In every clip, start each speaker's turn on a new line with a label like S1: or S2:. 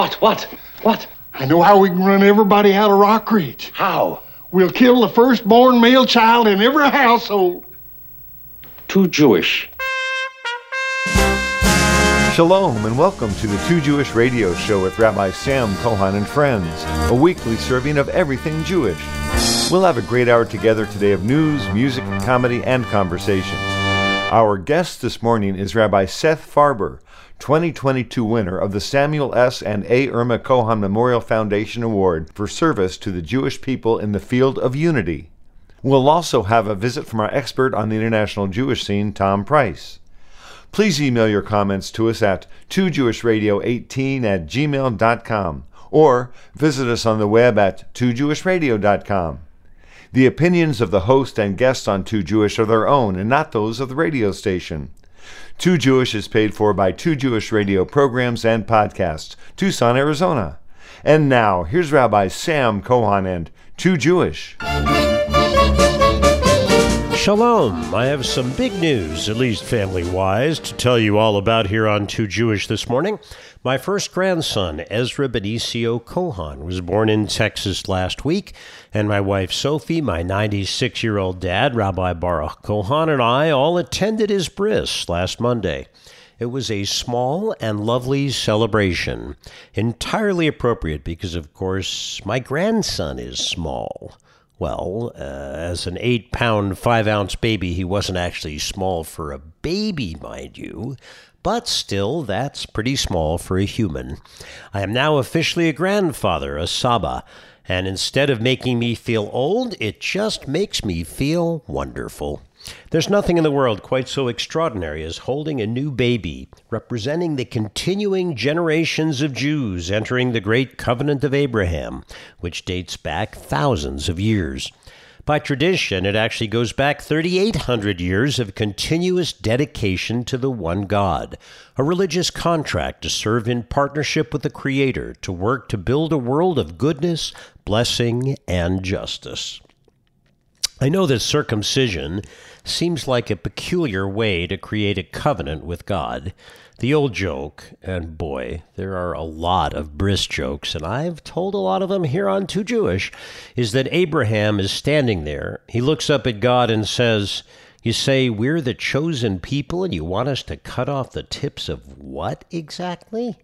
S1: What, what, what?
S2: I know how we can run everybody out of Rock Ridge.
S1: How?
S2: We'll kill the firstborn male child in every household.
S1: Too Jewish.
S3: Shalom and welcome to the Too Jewish Radio Show with Rabbi Sam Cohon and friends, a weekly serving of everything Jewish. We'll have a great hour together today of news, music, comedy, and conversation. Our guest this morning is Rabbi Seth Farber, 2022 winner of the Samuel S. and A. Irma Cohon Memorial Foundation Award for service to the Jewish people in the field of unity. We'll also have a visit from our expert on the international Jewish scene, Tom Price. Please email your comments to us at 2jewishradio18 at gmail.com or visit us on the web at 2jewishradio.com. The opinions of the host and guests on Too Jewish are their own and not those of the radio station. Too Jewish is paid for by Too Jewish Radio programs and podcasts, Tucson, Arizona. And now, here's Rabbi Sam Cohon and Too Jewish.
S4: Shalom. I have some big news, at least family wise, to tell you all about here on Too Jewish this morning. My first grandson, Ezra Benicio Cohon, was born in Texas last week, and my wife Sophie, my 96 year old dad, Rabbi Baruch Cohon, and I all attended his bris last Monday. It was a small and lovely celebration, entirely appropriate because, of course, my grandson is small. Well, uh, as an eight pound, five ounce baby, he wasn't actually small for a baby, mind you, but still, that's pretty small for a human. I am now officially a grandfather, a Saba, and instead of making me feel old, it just makes me feel wonderful. There's nothing in the world quite so extraordinary as holding a new baby, representing the continuing generations of Jews entering the great covenant of Abraham, which dates back thousands of years. By tradition, it actually goes back 3,800 years of continuous dedication to the one God, a religious contract to serve in partnership with the Creator to work to build a world of goodness, blessing, and justice. I know that circumcision seems like a peculiar way to create a covenant with God. The old joke, and boy, there are a lot of bris jokes, and I've told a lot of them here on Too Jewish, is that Abraham is standing there. He looks up at God and says, You say we're the chosen people, and you want us to cut off the tips of what exactly?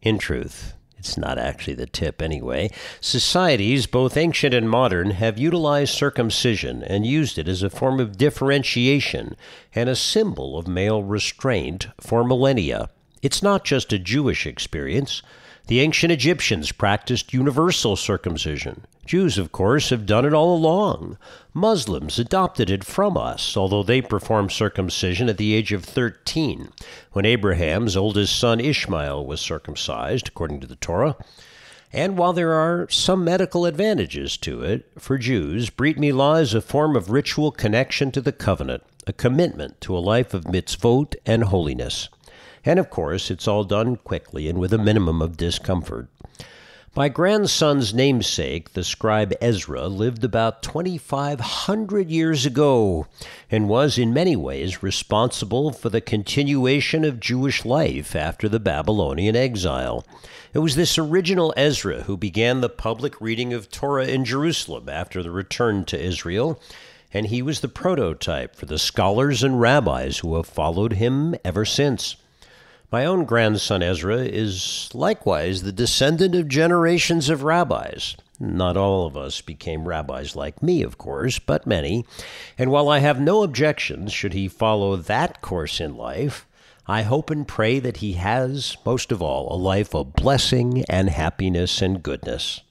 S4: In truth, it's not actually the tip anyway. Societies, both ancient and modern, have utilized circumcision and used it as a form of differentiation and a symbol of male restraint for millennia. It's not just a Jewish experience. The ancient Egyptians practiced universal circumcision. Jews, of course, have done it all along. Muslims adopted it from us, although they performed circumcision at the age of 13, when Abraham's oldest son Ishmael was circumcised, according to the Torah. And while there are some medical advantages to it, for Jews, Brit Milah is a form of ritual connection to the covenant, a commitment to a life of mitzvot and holiness. And of course, it's all done quickly and with a minimum of discomfort. My grandson's namesake, the scribe Ezra, lived about 2,500 years ago and was in many ways responsible for the continuation of Jewish life after the Babylonian exile. It was this original Ezra who began the public reading of Torah in Jerusalem after the return to Israel, and he was the prototype for the scholars and rabbis who have followed him ever since. My own grandson Ezra is likewise the descendant of generations of rabbis. Not all of us became rabbis like me, of course, but many. And while I have no objections should he follow that course in life, I hope and pray that he has, most of all, a life of blessing and happiness and goodness.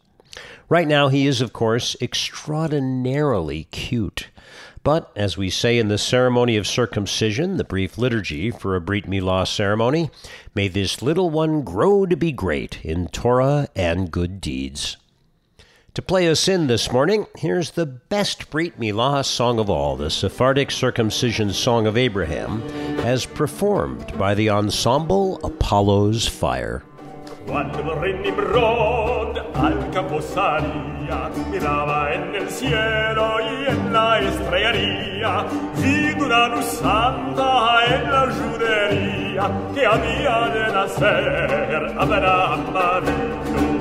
S4: Right now, he is, of course, extraordinarily cute. But, as we say in the ceremony of circumcision, the brief liturgy for a Brit Milah ceremony, may this little one grow to be great in Torah and good deeds. To play us in this morning, here's the best Brit Milah song of all, the Sephardic Circumcision Song of Abraham, as performed by the ensemble Apollo's Fire.
S5: Cuando el rey Nimrod al campo salía, miraba en el cielo y en la estrellería, vi una luz santa en la judería que había de nacer Abraham Avinu.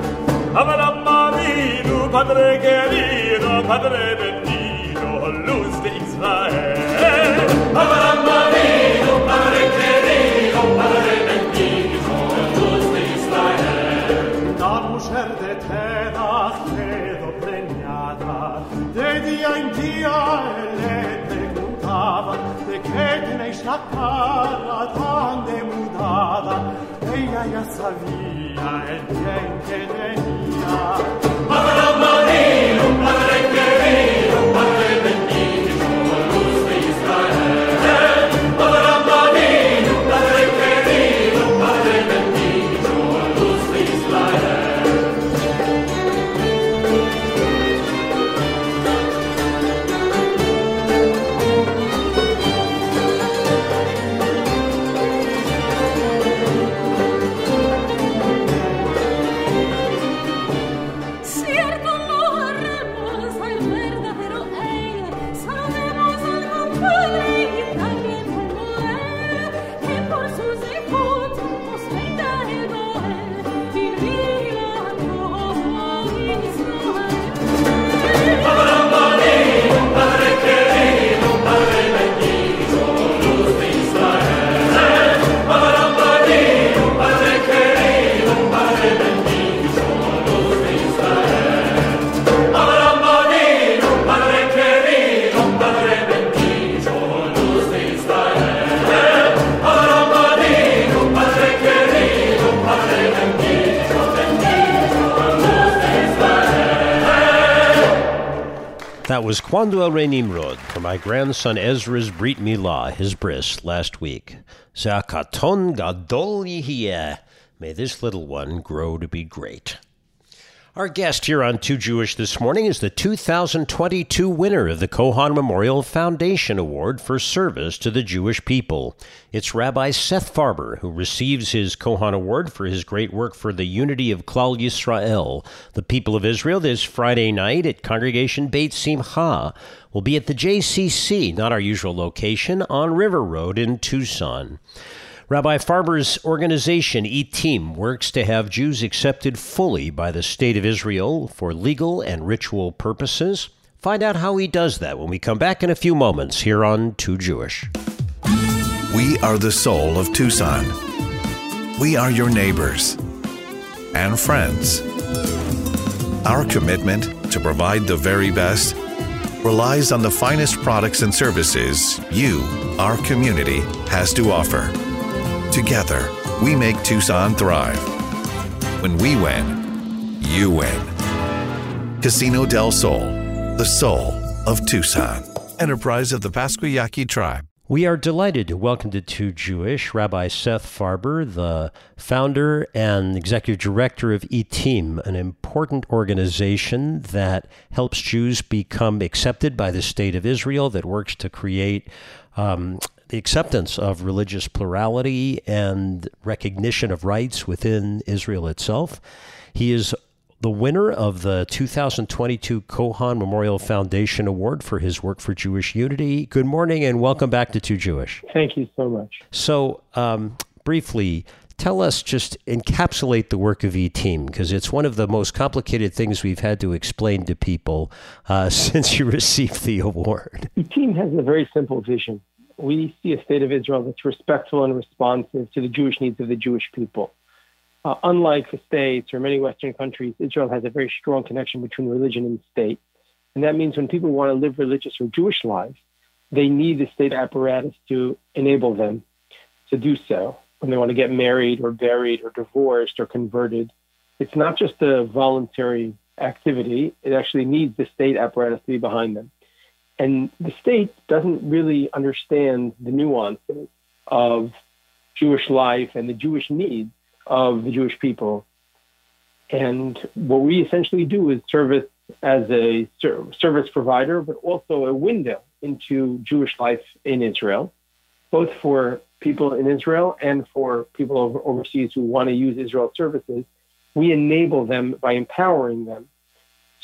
S5: Abraham Avinu, Padre querido, Padre bendito, luz de Israel. Abraham vida.
S4: That was Cuando El Rey Nimrod for my grandson Ezra's Brit Milah, his bris, last week. Zakaton Gadol Yihiyeh. May this little one grow to be great. Our guest here on Too Jewish this morning is the 2022 winner of the Cohon Memorial Foundation Award for Service to the Jewish People. It's Rabbi Seth Farber, who receives his Cohon Award for his great work for the unity of Klal Yisrael, the people of Israel, this Friday night at Congregation Beit Simcha. Will be at the JCC, not our usual location, on River Road in Tucson. Rabbi Farber's organization, ITIM, works to have Jews accepted fully by the State of Israel for legal and ritual purposes. Find out how he does that when we come back in a few moments here on Too Jewish.
S6: We are the soul of Tucson. We are your neighbors and friends. Our commitment to provide the very best relies on the finest products and services you, our community, has to offer. Together, we make Tucson thrive. When we win, you win. Casino del Sol, the soul of Tucson. Enterprise of the Pascua Yaqui tribe.
S4: We are delighted to welcome to Too Jewish Rabbi Seth Farber, the founder and executive director of ITIM, an important organization that helps Jews become accepted by the state of Israel, that works to create um, the acceptance of religious plurality and recognition of rights within Israel itself. He is the winner of the 2022 Cohon Memorial Foundation Award for his work for Jewish unity. Good morning and welcome back to Too Jewish.
S7: Thank you so much.
S4: So, um, briefly, tell us, just encapsulate the work of E Team, because it's one of the most complicated things we've had to explain to people uh, since you received the award.
S7: The team has a very simple vision. We see a state of Israel that's respectful and responsive to the Jewish needs of the Jewish people. Uh, unlike the states or many Western countries, Israel has a very strong connection between religion and state. And that means when people want to live religious or Jewish lives, they need the state apparatus to enable them to do so. When they want to get married or buried or divorced or converted, it's not just a voluntary activity, it actually needs the state apparatus to be behind them. And the state doesn't really understand the nuances of Jewish life and the Jewish needs of the Jewish people. And what we essentially do is service as a ser- service provider, but also a window into Jewish life in Israel, both for people in Israel and for people over- overseas who want to use Israel services we enable them by empowering them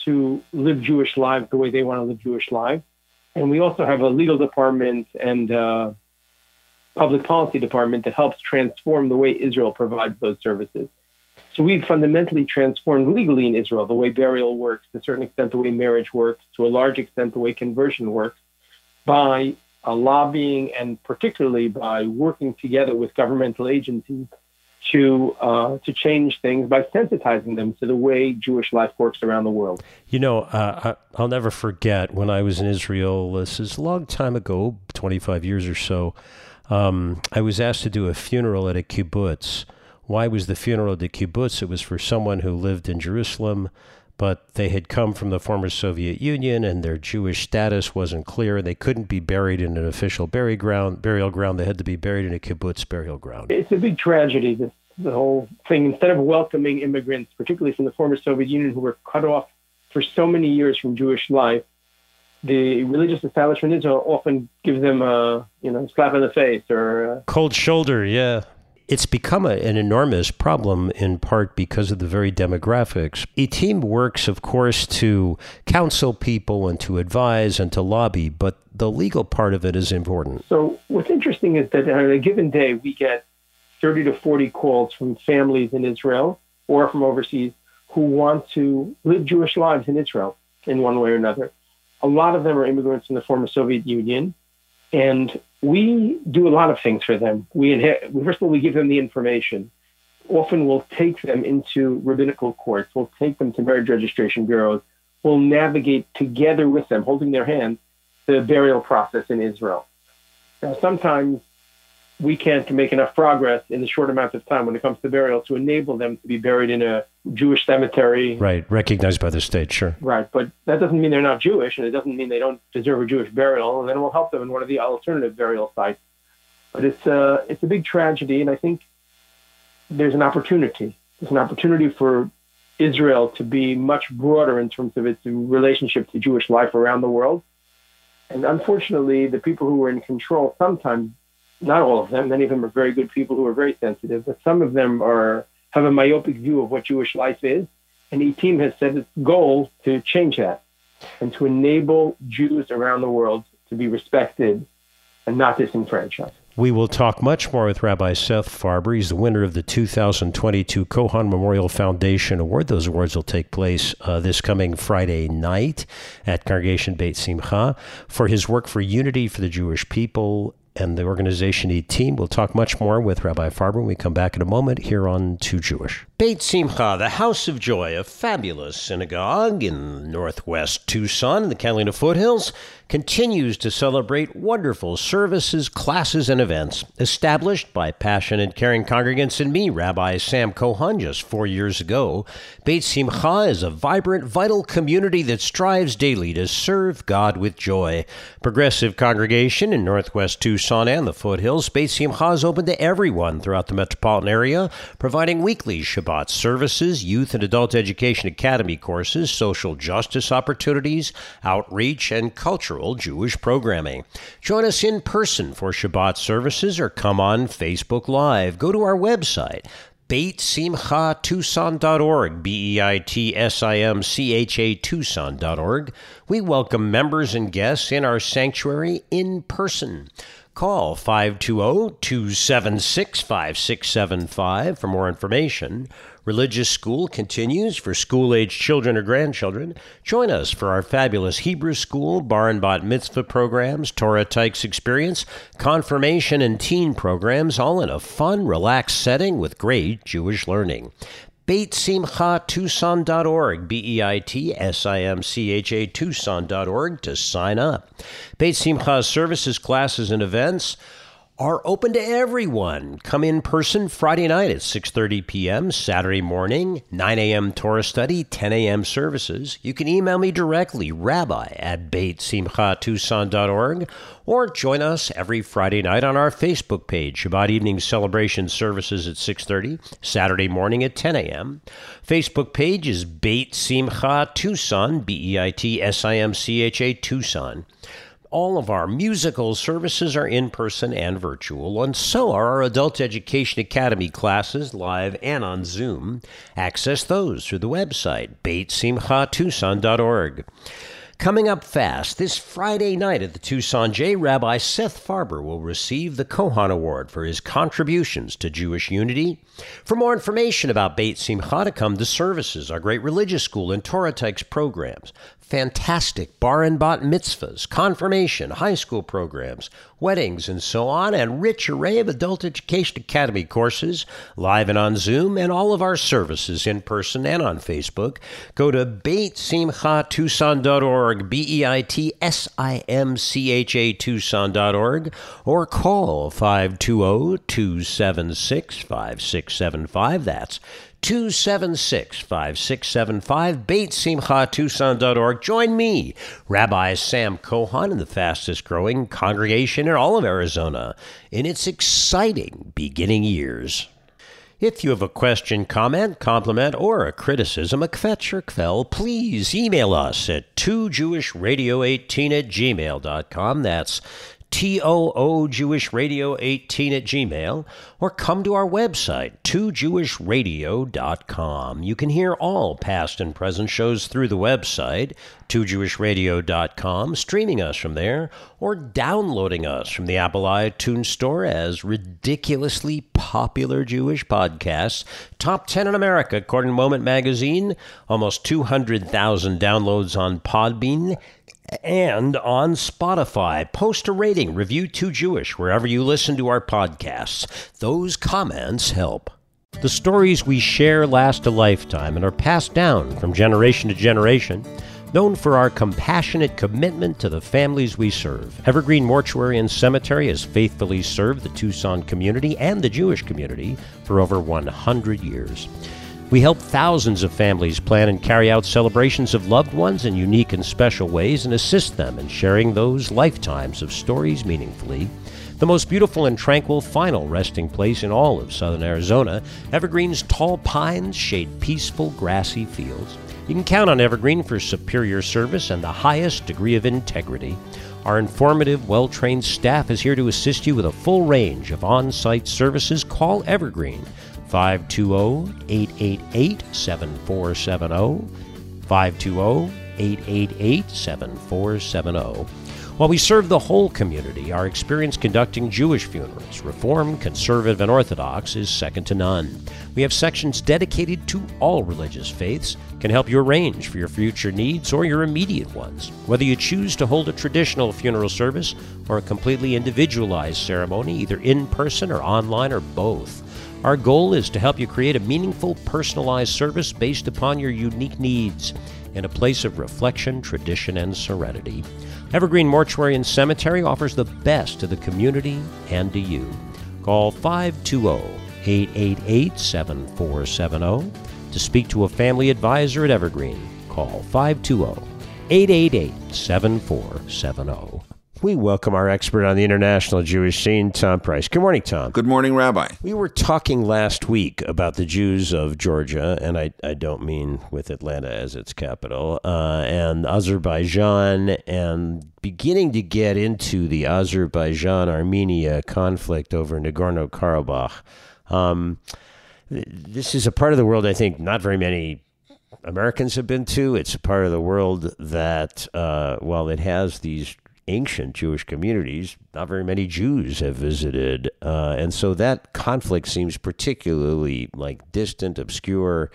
S7: to live Jewish lives the way they want to live Jewish lives. And we also have a legal department and uh, public policy department that helps transform the way Israel provides those services. So we've fundamentally transformed legally in Israel the way burial works, to a certain extent the way marriage works, to a large extent the way conversion works, by uh, lobbying and particularly by working together with governmental agencies to uh, to change things by sensitizing them to the way Jewish life works around the world.
S4: You know, uh, I'll never forget when I was in Israel. This is a long time ago, 25 years or so. Um, I was asked to do a funeral at a kibbutz. Why was the funeral at the kibbutz? It was for someone who lived in Jerusalem, but they had come from the former Soviet Union and their Jewish status wasn't clear. They couldn't be buried in an official burial ground. Burial ground. They had to be buried in a kibbutz burial ground.
S7: It's a big tragedy. This the whole thing. Instead of welcoming immigrants, particularly from the former Soviet Union, who were cut off for so many years from Jewish life, the religious establishment Israel often gives them a you know slap in the face or a
S4: Cold shoulder, yeah. It's become a, an enormous problem in part because of the very demographics. ITIM works, of course, to counsel people and to advise and to lobby, but the legal part of it is important.
S7: So what's interesting is that on a given day we get 30 to 40 calls from families in Israel or from overseas who want to live Jewish lives in Israel in one way or another. A lot of them are immigrants from the former Soviet Union, and we do a lot of things for them. We first of all we give them the information. Often we'll take them into rabbinical courts. We'll take them to marriage registration bureaus. We'll navigate together with them, holding their hands, the burial process in Israel. Now, sometimes we can't make enough progress in the short amount of time when it comes to burial to enable them to be buried in a Jewish cemetery.
S4: Right, recognized by the state, sure.
S7: Right, but that doesn't mean they're not Jewish, and it doesn't mean they don't deserve a Jewish burial. And then we'll help them in one of the alternative burial sites. But it's a it's a big tragedy, and I think there's an opportunity. There's an opportunity for Israel to be much broader in terms of its relationship to Jewish life around the world. And unfortunately, the people who are in control sometimes, not all of them, many of them are very good people who are very sensitive, but some of them are have a myopic view of what Jewish life is. And E team has set its goal to change that and to enable Jews around the world to be respected and not disenfranchised.
S4: We will talk much more with Rabbi Seth Farber. He's the winner of the 2022 Cohon Memorial Foundation Award. Those awards will take place uh, this coming Friday night at Congregation Beit Simcha for his work for unity for the Jewish people and the organization E team. We'll talk much more with Rabbi Farber when we come back in a moment here on Too Jewish. Beit Simcha, the House of Joy, a fabulous synagogue in northwest Tucson in the Catalina foothills, continues to celebrate wonderful services, classes, and events established by passionate, caring congregants and me, Rabbi Sam Cohon, just four years ago. Beit Simcha is a vibrant, vital community that strives daily to serve God with joy. Progressive congregation in northwest Tucson and the foothills, Beit Simcha is open to everyone throughout the metropolitan area, providing weekly Shabbat services, youth and adult education academy courses, social justice opportunities, outreach, and cultural Jewish programming. Join us in person for Shabbat services or come on Facebook Live. Go to our website, BeitSimchaTucson.org, B E I T S I M C H A Tucson.org. We welcome members and guests in our sanctuary in person. Call 520 276 5675 for more information. Religious school continues for school aged children or grandchildren. Join us for our fabulous Hebrew school, bar and bat mitzvah programs, Torah Tykes experience, confirmation, and teen programs, all in a fun, relaxed setting with great Jewish learning. BeitSimchaTucson.org, B E I T S I M C H A Tucson.org to sign up. Beit Simcha's services, classes, and events are open to everyone. Come in person Friday night at 6:30 p.m., Saturday morning, 9 a.m. Torah study, 10 a.m. services. You can email me directly, rabbi at beitsimchatucson.org, or join us every Friday night on our Facebook page, Shabbat evening celebration services at 6:30, Saturday morning at 10 a.m. Facebook page is Beit Simcha Tucson, B E I T S I M C H A Tucson. All of our musical services are in person and virtual, and so are our Adult Education Academy classes live and on Zoom. Access those through the website, beitsimchatucson.org. Coming up fast, this Friday night at the Tucson J, Rabbi Seth Farber will receive the Cohon Award for his contributions to Jewish unity. For more information about Beit Simcha to come to services, our great religious school and Torah Tykes programs, fantastic bar and bat mitzvahs, confirmation, high school programs, weddings, and so on, and rich array of adult education academy courses, live and on Zoom, and all of our services in person and on Facebook. Go to beitsimchatucson.org, B-E-I-T-S-I-M-C-H-A Tucson.org, or call 520-276-5675. That's 276 5675, BeitSimchaTucson.org. Join me, Rabbi Sam Cohon, in the fastest growing congregation in all of Arizona in its exciting beginning years. If you have a question, comment, compliment, or a criticism, a kvetch or kvell, please email us at 2jewishradio18 at gmail.com. That's T-O-O Jewish Radio 18 at Gmail, or come to our website, 2jewishradio.com. You can hear all past and present shows through the website, 2jewishradio.com, streaming us from there, or downloading us from the Apple iTunes Store as ridiculously popular Jewish podcasts. Top 10 in America, according to Moment Magazine, almost 200,000 downloads on Podbean, and on Spotify. Post a rating, review Too Jewish wherever you listen to our podcasts. Those comments help. The stories we share last a lifetime and are passed down from generation to generation. Known for our compassionate commitment to the families we serve, Evergreen Mortuary and Cemetery has faithfully served the Tucson community and the Jewish community for over 100 years. We help thousands of families plan and carry out celebrations of loved ones in unique and special ways and assist them in sharing those lifetimes of stories meaningfully. The most beautiful and tranquil final resting place in all of southern Arizona, Evergreen's tall pines shade peaceful grassy fields. You can count on Evergreen for superior service and the highest degree of integrity. Our informative, well trained staff is here to assist you with a full range of on site services. Call Evergreen 520 888 7470. 520 888 7470. While we serve the whole community, our experience conducting Jewish funerals, Reform, Conservative, and Orthodox, is second to none. We have sections dedicated to all religious faiths, can help you arrange for your future needs or your immediate ones. Whether you choose to hold a traditional funeral service or a completely individualized ceremony, either in person or online or both. Our goal is to help you create a meaningful, personalized service based upon your unique needs in a place of reflection, tradition, and serenity. Evergreen Mortuary and Cemetery offers the best to the community and to you. Call 520 888 7470 to speak to a family advisor at Evergreen. Call 520 888 7470. We welcome our expert on the international Jewish scene, Tom Price. Good morning, Tom.
S8: Good morning, Rabbi.
S4: We were talking last week about the Jews of Georgia, and I, I don't mean with Atlanta as its capital, uh, and Azerbaijan, and beginning to get into the Azerbaijan Armenia conflict over Nagorno Karabakh. Um, this is a part of the world I think not very many Americans have been to. It's a part of the world that, uh, while it has these ancient Jewish communities, not very many Jews have visited, uh, and so that conflict seems particularly like distant, obscure,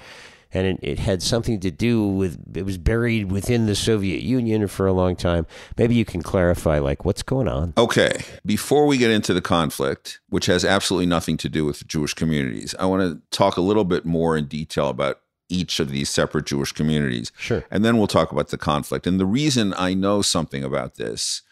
S4: and it, it had something to do with it was buried within the Soviet Union for a long time. Maybe you can clarify, like what's going on?
S8: Okay, before we get into the conflict, which has absolutely nothing to do with Jewish communities, I want to talk a little bit more in detail about each of these separate Jewish communities.
S4: Sure.
S8: And then we'll talk about the conflict. And the reason I know something about this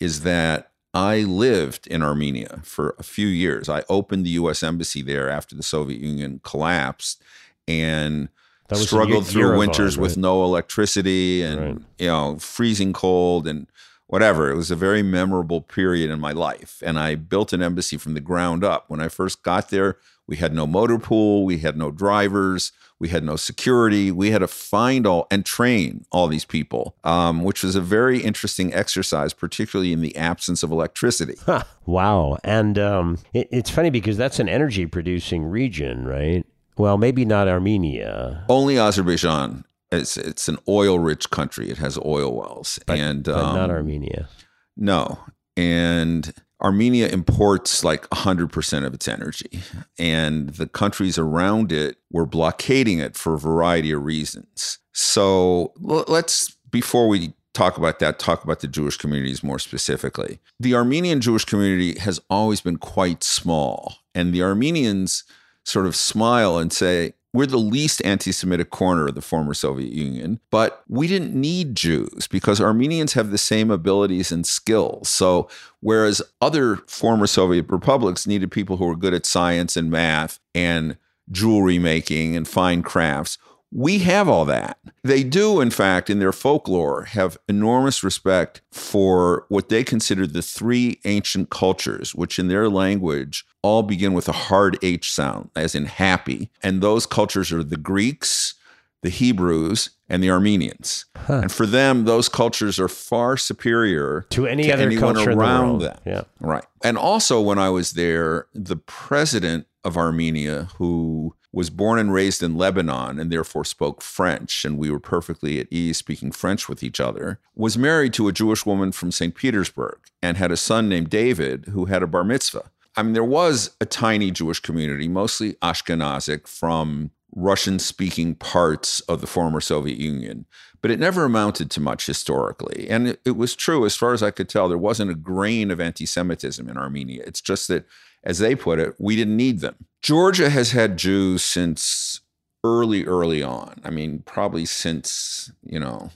S8: is that I lived in Armenia for a few years. I opened the US embassy there after the Soviet Union collapsed and
S4: That was in
S8: struggled through winters with
S4: right?
S8: no electricity and
S4: Right.
S8: you know freezing cold and whatever. It was a very memorable period in my life and I built an embassy from the ground up. When I first got there, We had no motor pool. We had no drivers. We had no security. We had to find all and train all these people, um, which was a very interesting exercise, particularly in the absence of electricity.
S4: Huh. Wow. And um, it, it's funny because that's an energy producing region, right? Well, maybe not Armenia.
S8: Only Azerbaijan. It's it's an oil rich country. It has oil wells, and
S4: but
S8: um,
S4: not Armenia.
S8: No. And Armenia imports like 100% of its energy. And the countries around it were blockading it for a variety of reasons. So let's, before we talk about that, talk about the Jewish communities more specifically. The Armenian Jewish community has always been quite small. And the Armenians sort of smile and say, we're the least anti Semitic corner of the former Soviet Union, but we didn't need Jews because Armenians have the same abilities and skills. So, whereas other former Soviet republics needed people who were good at science and math and jewelry making and fine crafts, we have all that. They do, in fact, in their folklore, have enormous respect for what they consider the three ancient cultures, which in their language all begin with a hard H sound, as in happy. And those cultures are the Greeks, the Hebrews, and the Armenians. And for them, those cultures are far superior
S4: To any other
S8: anyone
S4: culture in the
S8: around
S4: world.
S8: them.
S4: Yeah.
S8: Right. And also, when I was there, the president of Armenia, who was born and raised in Lebanon and therefore spoke French, and we were perfectly at ease speaking French with each other, was married to a Jewish woman from St. Petersburg and had a son named David who had a bar mitzvah. I mean, there was a tiny Jewish community, mostly Ashkenazic from Russian speaking parts of the former Soviet Union, but it never amounted to much historically. And it, was true, as far as I could tell, there wasn't a grain of anti Semitism in Armenia. It's just that, as they put it, we didn't need them. Georgia has had Jews since early, early on. I mean, probably since, you know,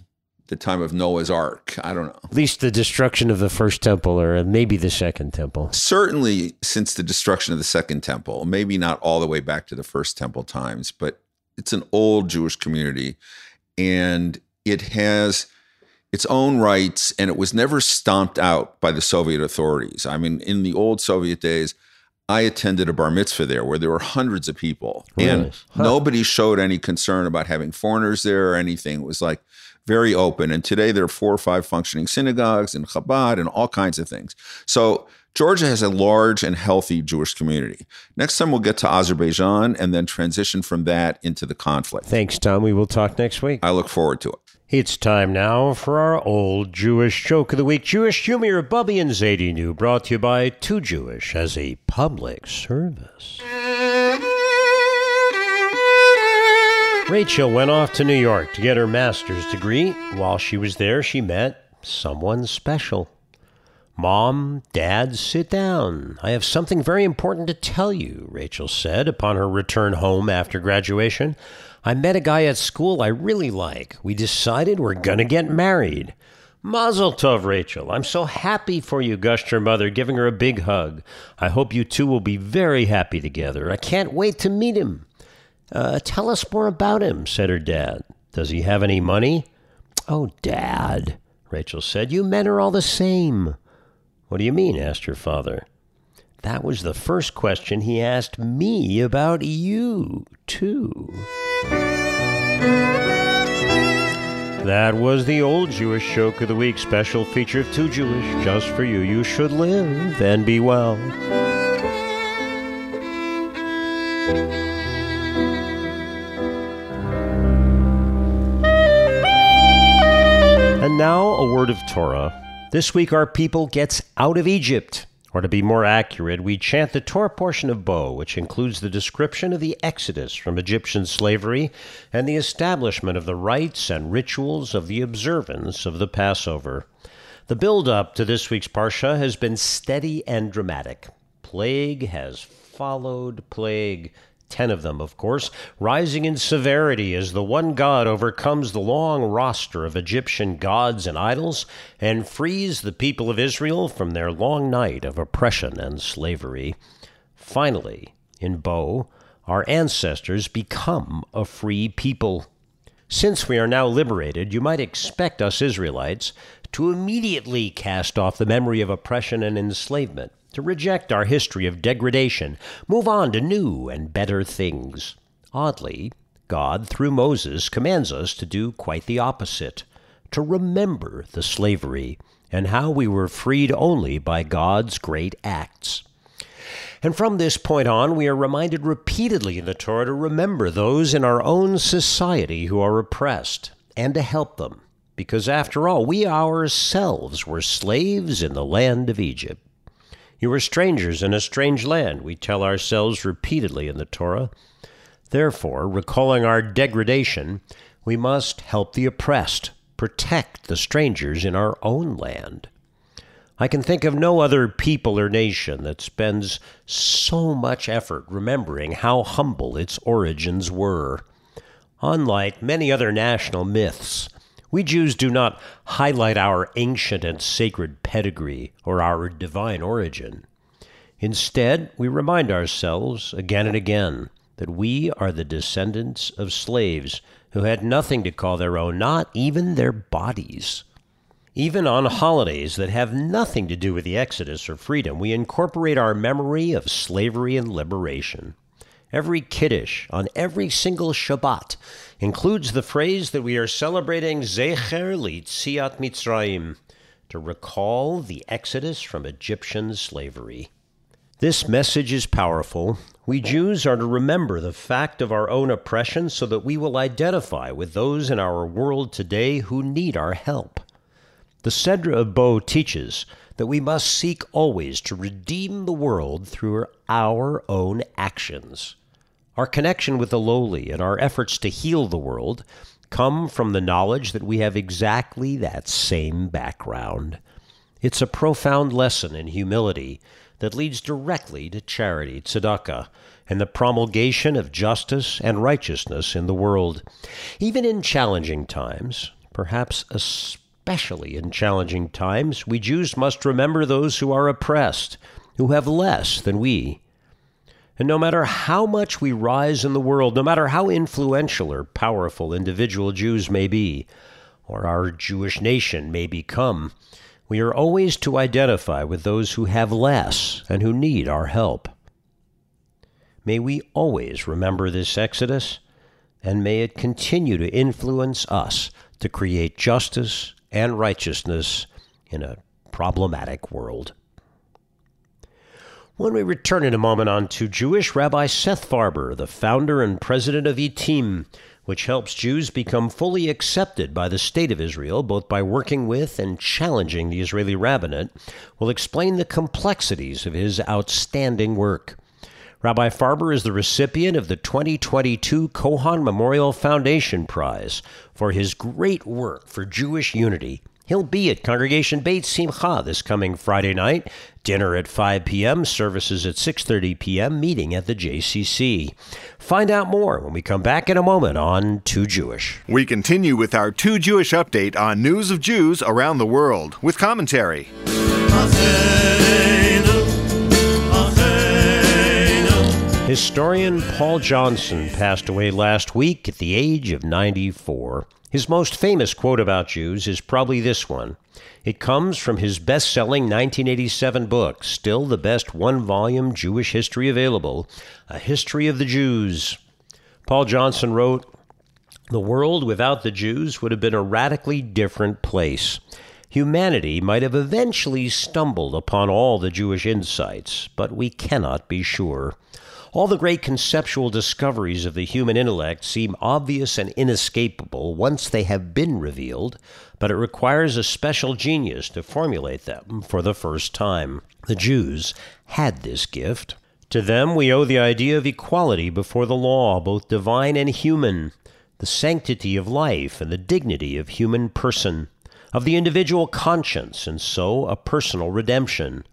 S8: the time of Noah's Ark. I don't know.
S4: At least the destruction of the first temple or maybe the second temple.
S8: certainly since the destruction of the second temple, maybe not all the way back to the first temple times, but it's an old Jewish community and it has its own rights and it was never stomped out by the Soviet authorities. I mean, in the old Soviet days, I attended a bar mitzvah there where there were hundreds of people and
S4: Huh.
S8: nobody showed any concern about having foreigners there or anything. It was like very open. And today there are four or five functioning synagogues and Chabad and all kinds of things. So Georgia has a large and healthy Jewish community. Next time we'll get to Azerbaijan and then transition from that into the conflict.
S4: Thanks, Tom. We will talk next week.
S8: I look forward to it.
S4: It's time now for our old Jewish joke of the week. Jewish humor Bubby and Zadie knew, brought to you by Too Jewish as a public service. Rachel went off to New York to get her master's degree. While she was there, she met someone special. Mom, Dad, sit down. I have something very important to tell you, Rachel said upon her return home after graduation. I met a guy at school I really like. We decided we're gonna get married. Mazel tov, Rachel. I'm so happy for you, gushed her mother, giving her a big hug. I hope you two will be very happy together. I can't wait to meet him. Uh, tell us more about him, said her dad. Does he have any money? Oh, Dad, Rachel said, you men are all the same. What do you mean? asked her father. That was the first question he asked me about you, too. That was the old Jewish joke of the week special feature of Too Jewish just for you. You should live and be well. And now a word of Torah. This week our people gets out of Egypt. Or to be more accurate, we chant the Torah portion of Bo, which includes the description of the exodus from Egyptian slavery and the establishment of the rites and rituals of the observance of the Passover. The build up to this week's Parsha has been steady and dramatic. Plague has followed plague, ten of them, of course, rising in severity as the one God overcomes the long roster of Egyptian gods and idols and frees the people of Israel from their long night of oppression and slavery. Finally, in Bo, our ancestors become a free people. Since we are now liberated, you might expect us Israelites to immediately cast off the memory of oppression and enslavement. To reject our history of degradation, move on to new and better things. Oddly, God, through Moses, commands us to do quite the opposite to remember the slavery and how we were freed only by God's great acts. And from this point on, we are reminded repeatedly in the Torah to remember those in our own society who are oppressed and to help them, because after all, we ourselves were slaves in the land of Egypt. You are strangers in a strange land, we tell ourselves repeatedly in the Torah. Therefore, recalling our degradation, we must help the oppressed protect the strangers in our own land. I can think of no other people or nation that spends so much effort remembering how humble its origins were. Unlike many other national myths, we Jews do not highlight our ancient and sacred pedigree or our divine origin. Instead, we remind ourselves again and again that we are the descendants of slaves who had nothing to call their own, not even their bodies. Even on holidays that have nothing to do with the Exodus or freedom, we incorporate our memory of slavery and liberation. Every Kiddush on every single Shabbat includes the phrase that we are celebrating Zecher Litziat Mitzrayim, to recall the Exodus from Egyptian slavery. This message is powerful. We Jews are to remember the fact of our own oppression so that we will identify with those in our world today who need our help. The Sedra of Bo teaches that we must seek always to redeem the world through our own actions. Our connection with the lowly and our efforts to heal the world come from the knowledge that we have exactly that same background. It's a profound lesson in humility that leads directly to charity, tzedakah, and the promulgation of justice and righteousness in the world. Even in challenging times, perhaps especially in challenging times, we Jews must remember those who are oppressed, who have less than we. And no matter how much we rise in the world, no matter how influential or powerful individual Jews may be, or our Jewish nation may become, we are always to identify with those who have less and who need our help. May we always remember this Exodus, and may it continue to influence us to create justice and righteousness in a problematic world. When we return in a moment on Too Jewish Rabbi Seth Farber, the founder and president of ITIM, which helps Jews become fully accepted by the State of Israel, both by working with and challenging the Israeli rabbinate, will explain the complexities of his outstanding work. Rabbi Farber is the recipient of the 2022 Cohon Memorial Foundation Prize for his great work for Jewish unity. He'll be at Congregation Beit Simcha this coming Friday night. Dinner at 5 p.m., services at 6:30 p.m., meeting at the JCC. Find out more when we come back in a moment on Too Jewish.
S9: We continue with our Too Jewish update on news of Jews around the world with commentary.
S4: Historian Paul Johnson passed away last week at the age of 94. His most famous quote about Jews is probably this one. It comes from his best selling 1987 book, still the best one volume Jewish history available A History of the Jews. Paul Johnson wrote, The world without the Jews would have been a radically different place. Humanity might have eventually stumbled upon all the Jewish insights, but we cannot be sure. All the great conceptual discoveries of the human intellect seem obvious and inescapable once they have been revealed, but it requires a special genius to formulate them for the first time. The Jews had this gift. To them we owe the idea of equality before the law, both divine and human, the sanctity of life and the dignity of human person, of the individual conscience and so a personal redemption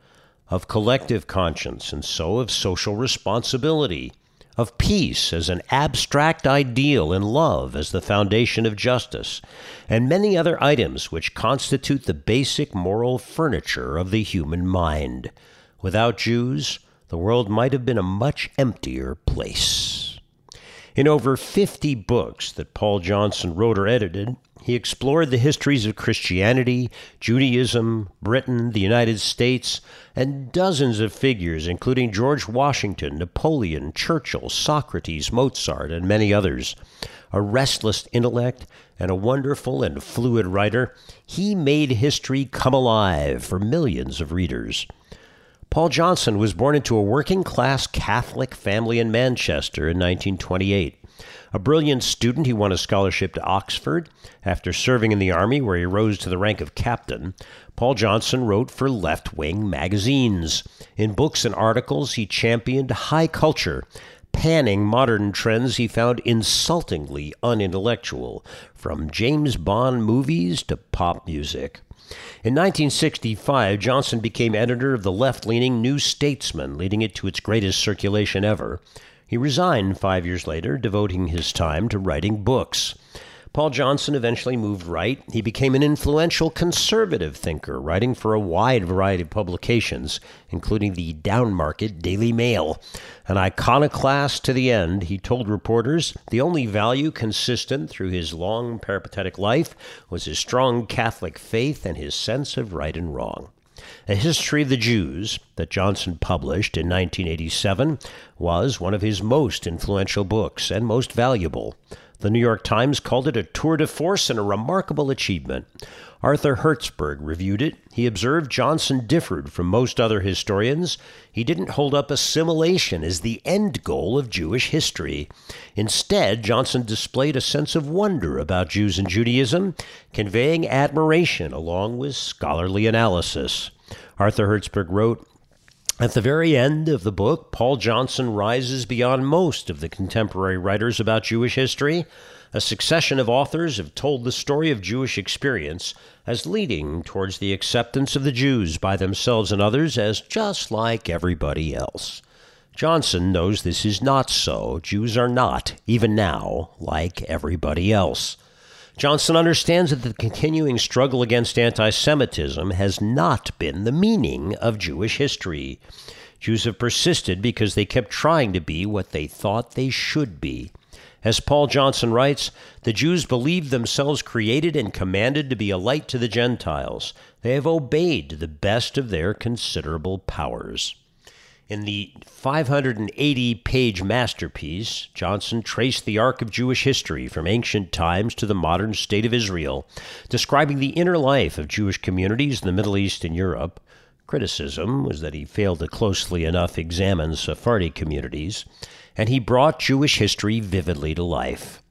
S4: of collective conscience, and so of social responsibility, of peace as an abstract ideal, and love as the foundation of justice, and many other items which constitute the basic moral furniture of the human mind. Without Jews, the world might have been a much emptier place. In over 50 books that Paul Johnson wrote or edited, he explored the histories of Christianity, Judaism, Britain, the United States, and dozens of figures, including George Washington, Napoleon, Churchill, Socrates, Mozart, and many others. A restless intellect and a wonderful and fluid writer, he made history come alive for millions of readers. Paul Johnson was born into a working class Catholic family in Manchester in 1928. A brilliant student, he won a scholarship to Oxford. After serving in the Army, where he rose to the rank of captain, Paul Johnson wrote for left wing magazines. In books and articles, he championed high culture, panning modern trends he found insultingly unintellectual, from James Bond movies to pop music. In 1965, Johnson became editor of the left leaning New Statesman, leading it to its greatest circulation ever. He resigned five years later, devoting his time to writing books. Paul Johnson eventually moved right. He became an influential conservative thinker, writing for a wide variety of publications, including the downmarket Daily Mail. An iconoclast to the end, he told reporters the only value consistent through his long peripatetic life was his strong Catholic faith and his sense of right and wrong. A History of the Jews that Johnson published in 1987 was one of his most influential books and most valuable. The New York Times called it a tour de force and a remarkable achievement. Arthur Hertzberg reviewed it. He observed Johnson differed from most other historians. He didn't hold up assimilation as the end goal of Jewish history. Instead, Johnson displayed a sense of wonder about Jews and Judaism, conveying admiration along with scholarly analysis. Arthur Hertzberg wrote, at the very end of the book, Paul Johnson rises beyond most of the contemporary writers about Jewish history. A succession of authors have told the story of Jewish experience as leading towards the acceptance of the Jews by themselves and others as just like everybody else. Johnson knows this is not so. Jews are not, even now, like everybody else. Johnson understands that the continuing struggle against anti Semitism has not been the meaning of Jewish history. Jews have persisted because they kept trying to be what they thought they should be. As Paul Johnson writes, the Jews believed themselves created and commanded to be a light to the Gentiles. They have obeyed to the best of their considerable powers. In the 580 page masterpiece, Johnson traced the arc of Jewish history from ancient times to the modern state of Israel, describing the inner life of Jewish communities in the Middle East and Europe. Criticism was that he failed to closely enough examine Sephardi communities, and he brought Jewish history vividly to life.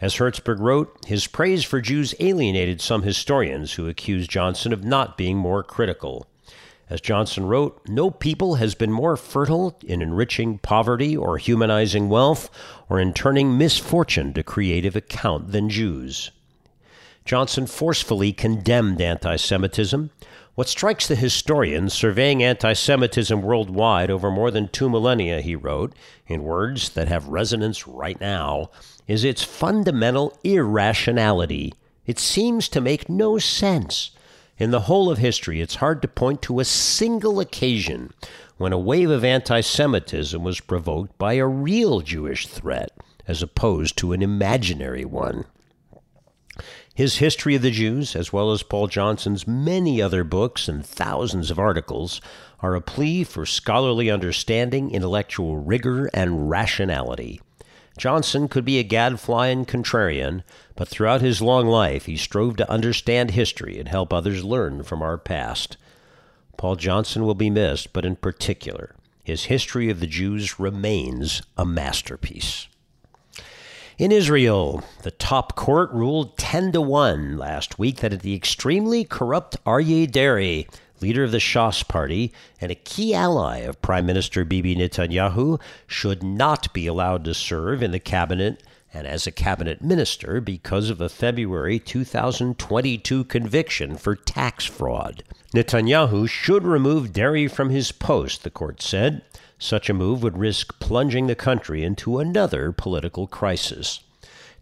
S4: As Hertzberg wrote, his praise for Jews alienated some historians who accused Johnson of not being more critical. As Johnson wrote, no people has been more fertile in enriching poverty or humanizing wealth or in turning misfortune to creative account than Jews. Johnson forcefully condemned anti Semitism. What strikes the historian surveying anti Semitism worldwide over more than two millennia, he wrote, in words that have resonance right now, is its fundamental irrationality. It seems to make no sense. In the whole of history, it's hard to point to a single occasion when a wave of anti Semitism was provoked by a real Jewish threat as opposed to an imaginary one. His History of the Jews, as well as Paul Johnson's many other books and thousands of articles, are a plea for scholarly understanding, intellectual rigor, and rationality. Johnson could be a gadfly and contrarian, but throughout his long life he strove to understand history and help others learn from our past. Paul Johnson will be missed, but in particular, his History of the Jews remains a masterpiece. In Israel, the top court ruled 10 to 1 last week that the extremely corrupt Aryeh Deri, leader of the Shas party and a key ally of Prime Minister Bibi Netanyahu, should not be allowed to serve in the cabinet and as a cabinet minister because of a February 2022 conviction for tax fraud. Netanyahu should remove Deri from his post, the court said. Such a move would risk plunging the country into another political crisis.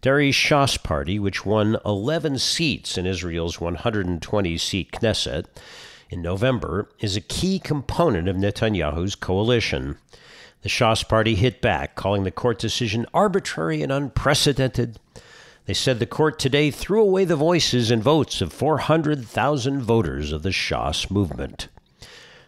S4: Deri's Shas party, which won 11 seats in Israel's 120 seat Knesset in November, is a key component of Netanyahu's coalition. The Shas party hit back, calling the court decision arbitrary and unprecedented. They said the court today threw away the voices and votes of 400,000 voters of the Shas movement.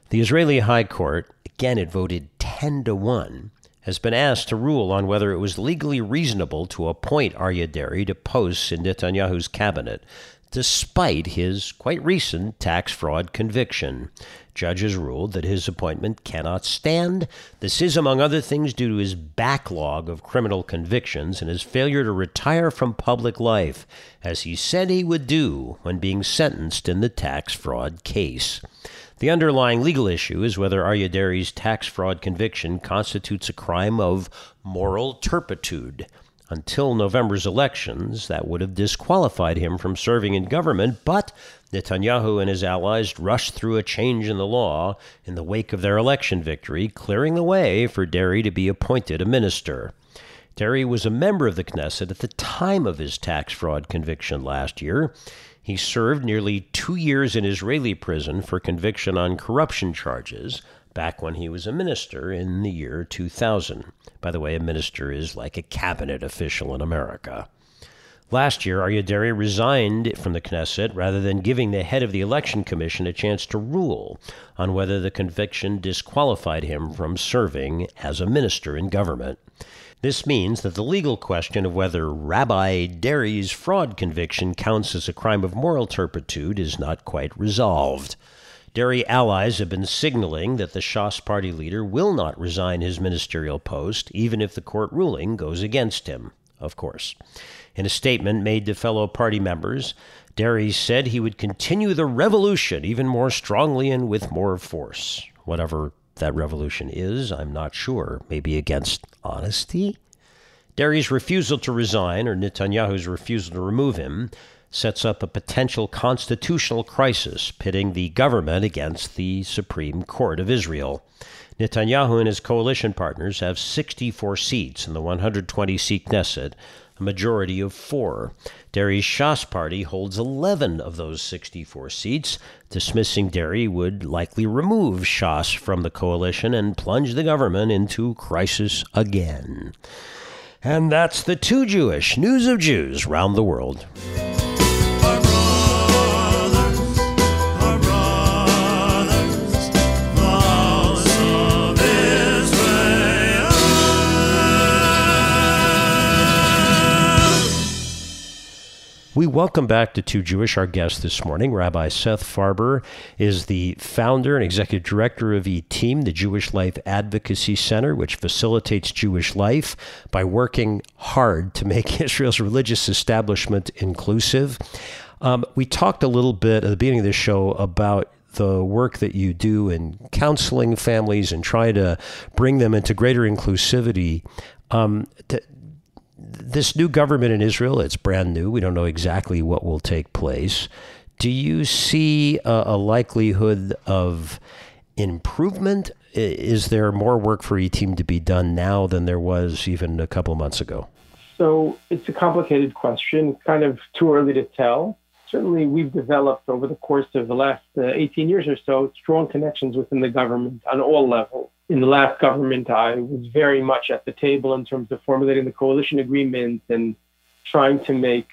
S4: The Israeli High Court, again it voted 10 to 1, has been asked to rule on whether it was legally reasonable to appoint Aryeh Deri to posts in Netanyahu's cabinet, despite his quite recent tax fraud conviction. Judges ruled that his appointment cannot stand. This is, among other things, due to his backlog of criminal convictions and his failure to retire from public life, as he said he would do when being sentenced in the tax fraud case. The underlying legal issue is whether Aryeh tax fraud conviction constitutes a crime of moral turpitude. Until November's elections, that would have disqualified him from serving in government, but Netanyahu and his allies rushed through a change in the law in the wake of their election victory, clearing the way for Deri to be appointed a minister. Deri was a member of the Knesset at the time of his tax fraud conviction last year. He served nearly two years in Israeli prison for conviction on corruption charges back when he was a minister in the year 2000. By the way, a minister is like a cabinet official in America. Last year, Aryeh Deri resigned from the Knesset rather than giving the head of the Election Commission a chance to rule on whether the conviction disqualified him from serving as a minister in government. This means that the legal question of whether Rabbi Deri's fraud conviction counts as a crime of moral turpitude is not quite resolved. Deri allies have been signaling that the Shas party leader will not resign his ministerial post, even if the court ruling goes against him, of course. In a statement made to fellow party members, Deri said he would continue the revolution even more strongly and with more force. Whatever that revolution is, I'm not sure. Maybe against honesty? Deri's refusal to resign, or Netanyahu's refusal to remove him, sets up a potential constitutional crisis pitting the government against the Supreme Court of Israel. Netanyahu and his coalition partners have 64 seats in the 120 seat Knesset, a majority of four. Deri's Shas party holds 11 of those 64 seats. Dismissing Deri would likely remove Shas from the coalition and plunge the government into crisis again. And that's the Too Jewish news of Jews round the world. We welcome back to Too Jewish. Our guest this morning, Rabbi Seth Farber, is the founder and executive director of ITIM, the Jewish Life Advocacy Center, which facilitates Jewish life by working hard to make Israel's religious establishment inclusive. Um, we talked a little bit at the beginning of this show about the work that you do in counseling families and trying to bring them into greater inclusivity. Um, this new government in Israel, it's brand new. We don't know exactly what will take place. Do you see a, a likelihood of improvement? Is there more work for E Team to be done now than there was even a couple months ago?
S7: So it's a complicated question. Kind of too early to tell. Certainly, we've developed over the course of the last uh, 18 years or so strong connections within the government on all levels. In the last government, I was very much at the table in terms of formulating the coalition agreement and trying to make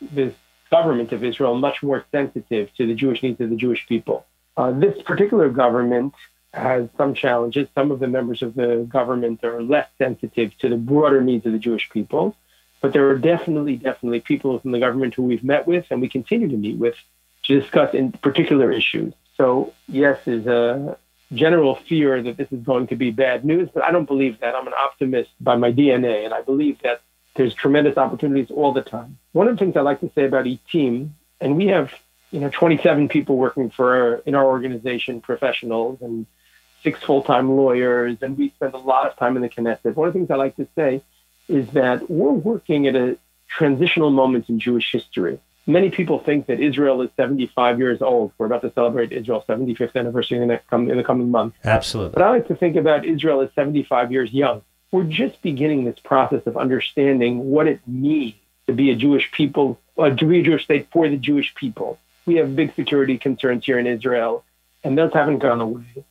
S7: this government of Israel much more sensitive to the Jewish needs of the Jewish people. Uh, this particular government has some challenges. Some of the members of the government are less sensitive to the broader needs of the Jewish people. But there are definitely, definitely people within the government who we've met with and we continue to meet with to discuss in particular issues. So, yes, there's a general fear that this is going to be bad news, but I don't believe that. I'm an optimist by my DNA, and I believe that there's tremendous opportunities all the time. One of the things I like to say about each team, and we have you know 27 people working for our, in our organization, professionals, and six full-time lawyers, and we spend a lot of time in the Knesset. One of the things I like to say is that we're working at a transitional moment in Jewish history. Many people think that Israel is 75 years old. We're about to celebrate Israel's 75th anniversary in the, next, in the coming month.
S4: Absolutely.
S7: But I like to think about Israel as 75 years young. We're just beginning this process of understanding what it means to be a Jewish people, uh, to be a Jewish state for the Jewish people. We have big security concerns here in Israel, and those haven't gone away.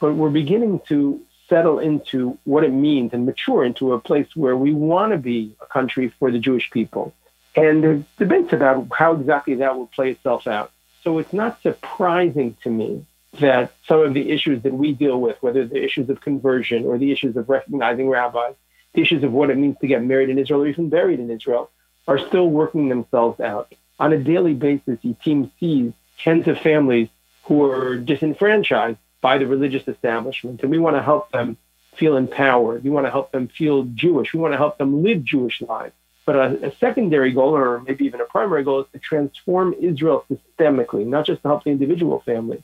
S7: But we're beginning to settle into what it means and mature into a place where we want to be a country for the Jewish people. And there's debates about how exactly that will play itself out. So it's not surprising to me that some of the issues that we deal with, whether the issues of conversion or the issues of recognizing rabbis, the issues of what it means to get married in Israel or even buried in Israel, are still working themselves out. On a daily basis, the team sees tens of families who are disenfranchised by the religious establishment, and we want to help them feel empowered. We want to help them feel Jewish. We want to help them live Jewish lives. But a, a, secondary goal, or maybe even a primary goal, is to transform Israel systemically, not just to help the individual family,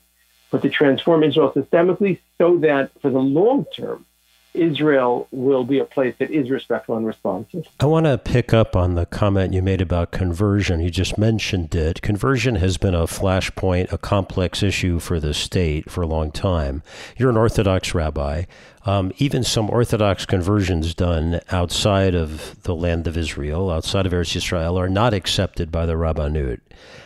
S7: but to transform Israel systemically so that for the long term, Israel will be a place that is respectful and responsive.
S4: I want to pick up on the comment you made about conversion. You just mentioned it. Conversion has been a flashpoint, a complex issue for the state for a long time. You're an Orthodox rabbi. Um, even some Orthodox conversions done outside of the land of Israel, outside of Eretz Yisrael, are not accepted by the Rabbanut.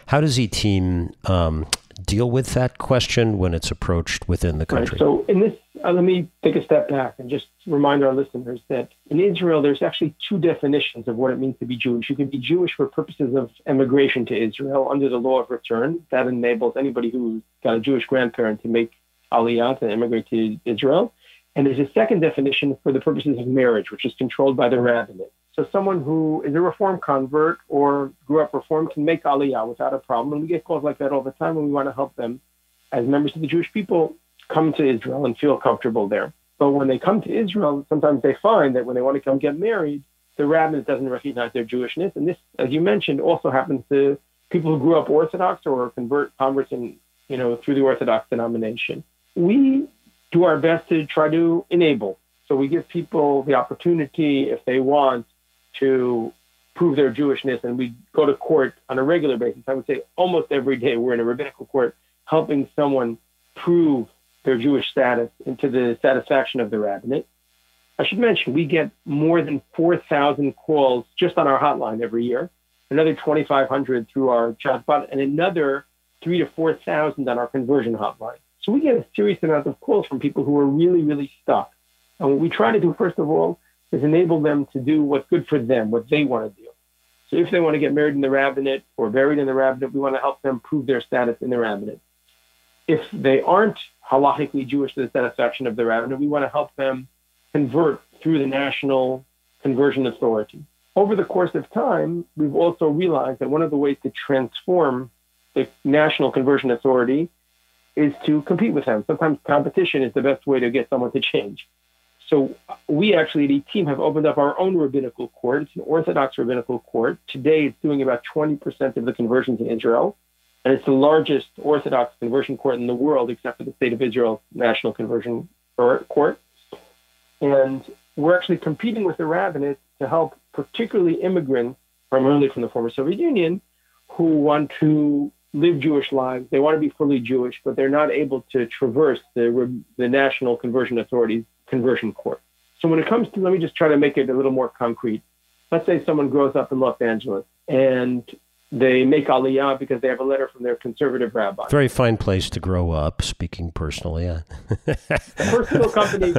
S4: How does ITIM um, deal with that question when it's approached within the country?
S7: Right. So, in this, uh, let me take a step back and just remind our listeners that in Israel, there's actually two definitions of what it means to be Jewish. You can be Jewish for purposes of emigration to Israel under the law of return. That enables anybody who's got a Jewish grandparent to make aliyah to immigrate to Israel. And there's a second definition for the purposes of marriage, which is controlled by the rabbinate. So someone who is a reform convert or grew up reform can make aliyah without a problem. And we get calls like that all the time, and we want to help them as members of the Jewish people come to Israel and feel comfortable there. But when they come to Israel, sometimes they find that when they want to come get married, the rabbinate doesn't recognize their Jewishness. And this, as you mentioned, also happens to people who grew up Orthodox or convert converts in, you know, through the Orthodox denomination. We do our best to try to enable. So we give people the opportunity, if they want, to prove their Jewishness, and we go to court on a regular basis. I would say almost every day we're in a rabbinical court helping someone prove their Jewish status and to the satisfaction of the rabbinate. I should mention we get more than 4,000 calls just on our hotline every year, another 2,500 through our chatbot, and another three to 4,000 on our conversion hotline. So we get a serious amount of calls from people who are really, really stuck. And what we try to do, first of all, is enable them to do what's good for them, what they want to do. So if they want to get married in the rabbinate or buried in the rabbinate, we want to help them prove their status in the rabbinate. If they aren't halachically Jewish to the satisfaction of the rabbinate, we want to help them convert through the National Conversion Authority. Over the course of time, we've also realized that one of the ways to transform the National Conversion Authority is to compete with them. Sometimes competition is the best way to get someone to change. So uh, we actually, the team, have opened up our own rabbinical court. It's an Orthodox rabbinical court. Today, it's doing about 20% of the conversions in Israel, and it's the largest Orthodox conversion court in the world, except for the State of Israel National Conversion Court. And we're actually competing with the rabbinate to help, particularly immigrants, primarily from the former Soviet Union, who want to live Jewish lives. They want to be fully Jewish, but they're not able to traverse the, the National Conversion Authority's conversion court. So when it comes to, let me just try to make it a little more concrete. Let's say someone grows up in Los Angeles and they make Aliyah because they have a letter from their conservative rabbi.
S4: Very fine place to grow up, speaking personally. Yeah.
S7: Personal company.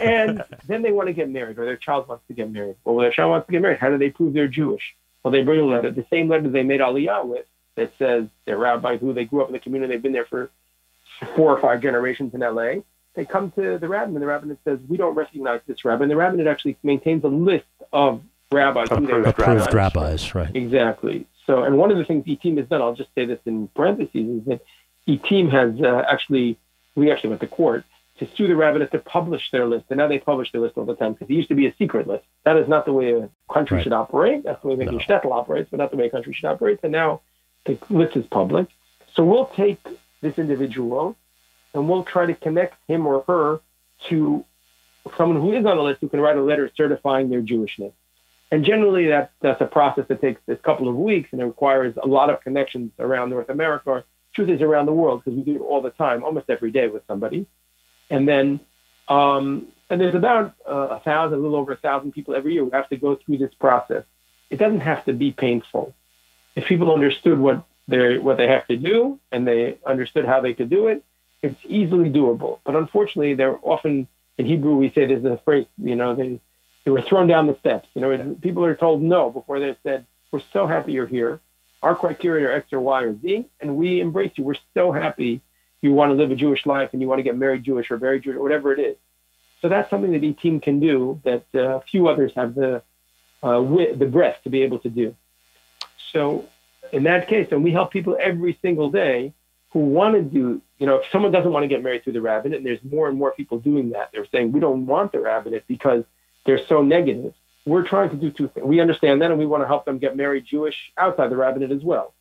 S7: and then they want to get married or their child wants to get married. Well, their child wants to get married. How do they prove they're Jewish? Well, they bring a letter, the same letter they made Aliyah with, that says their rabbi, who they grew up in the community, they've been there for four or five generations in LA they come to the rabbin, and the rabbinate says, "We don't recognize this rabbin." The rabbinate actually maintains a list of rabbis.
S4: Approved, approved rabbis, right?
S7: Exactly. So, and one of the things ITIM has done, I'll just say this in parentheses, is that ITIM has uh, actually, we actually went to court to sue the rabbinate to publish their list, and now they publish their list all the time because it used to be a secret list. That is not the way a country right. should operate. That's the way making no. shtetl operates, but not the way a country should operate. And now the list is public. So we'll take this individual and we'll try to connect him or her to someone who is on the list who can write a letter certifying their Jewishness. And generally, that, that's a process that takes a couple of weeks and it requires a lot of connections around North America. Or truth is around the world because we do it all the time, almost every day with somebody. And then, um, and there's about uh, a thousand, a little over a thousand people every year who have to go through this process. It doesn't have to be painful. If people understood what they what they have to do and they understood how they could do it, it's easily doable. But unfortunately, they're often In Hebrew, we say there's a phrase, you know, they, they were thrown down the steps. You know, people are told no before they said, we're so happy you're here. Our criteria are X or Y or Z, and we embrace you. We're so happy you want to live a Jewish life and you want to get married Jewish or married Jewish or whatever it is. So that's something that ITIM can do that uh, few others have the uh, wit, the breath to be able to do. So in that case, and we help people every single day who want to do, you know, if someone doesn't want to get married through the rabbinate, and there's more and more people doing that, they're saying we don't want the rabbinate because they're so negative. We're trying to do two things. We understand that, and we want to help them get married Jewish outside the rabbinate as well.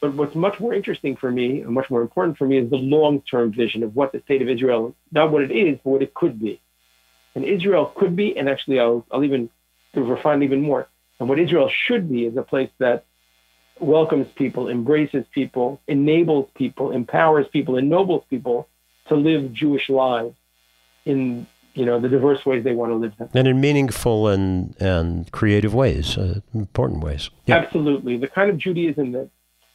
S7: But what's much more interesting for me and much more important for me is the long-term vision of what the state of Israel, not what it is, but what it could be. And Israel could be, and actually I'll, I'll even refine even more. And what Israel should be is a place that welcomes people, embraces people, enables people, empowers people, ennobles people to live Jewish lives in you know the diverse ways they want to live them.
S4: And in meaningful and and creative ways, uh, important ways. Yeah.
S7: Absolutely, the kind of Judaism that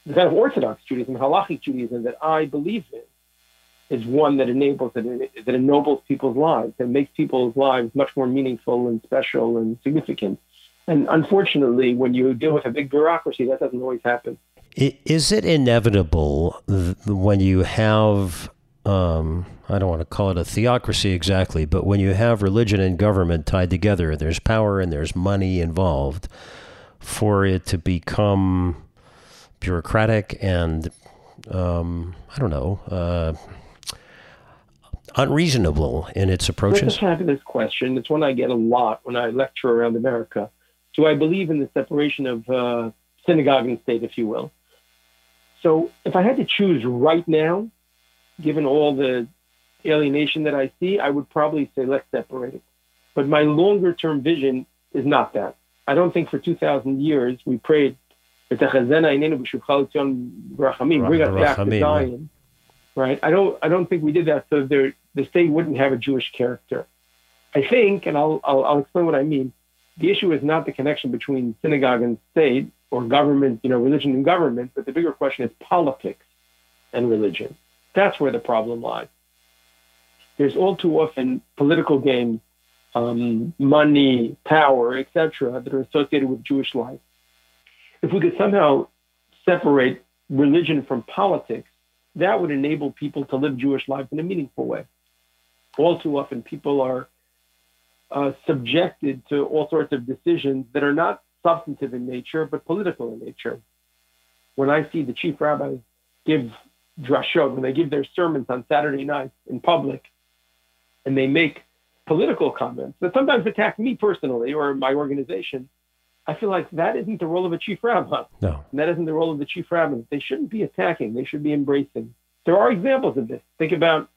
S7: the kind of Orthodox Judaism, halachic Judaism that I believe in, is one that enables that, that ennobles people's lives and makes people's lives much more meaningful and special and significant. And unfortunately, when you deal with a big bureaucracy, that doesn't always happen.
S4: Is it inevitable when you have, um, I don't want to call it a theocracy exactly, but when you have religion and government tied together, there's power and there's money involved, for it to become bureaucratic and, um, I don't know, uh, unreasonable in its approaches?
S7: That's a fabulous question. It's one I get a lot when I lecture around America. Do I believe in the separation of uh, synagogue and state, if you will? So if I had to choose right now, given all the alienation that I see, I would probably say let's separate it. But my longer term vision is not that. I don't think for 2,000 years we prayed, "V'techazena einenu b'shuvcha l'tzion b'rachamim," bring us back to Zion. Right? I don't. I don't think we did that so there, the state wouldn't have a Jewish character. I think, and I'll, I'll I'll explain what I mean. The issue is not the connection between synagogue and state or government, you know, religion and government, but the bigger question is politics and religion. That's where the problem lies. There's all too often political games, um, money, power, etc., that are associated with Jewish life. If we could somehow separate religion from politics, that would enable people to live Jewish lives in a meaningful way. All too often, people are uh, subjected to all sorts of decisions that are not substantive in nature, but political in nature. When I see the chief rabbis give drashot, when they give their sermons on Saturday nights in public, and they make political comments that sometimes attack me personally or my organization, I feel like that isn't the role of a chief rabbi.
S4: No.
S7: And that isn't the role of the chief rabbi. They shouldn't be attacking. They should be embracing. There are examples of this. Think about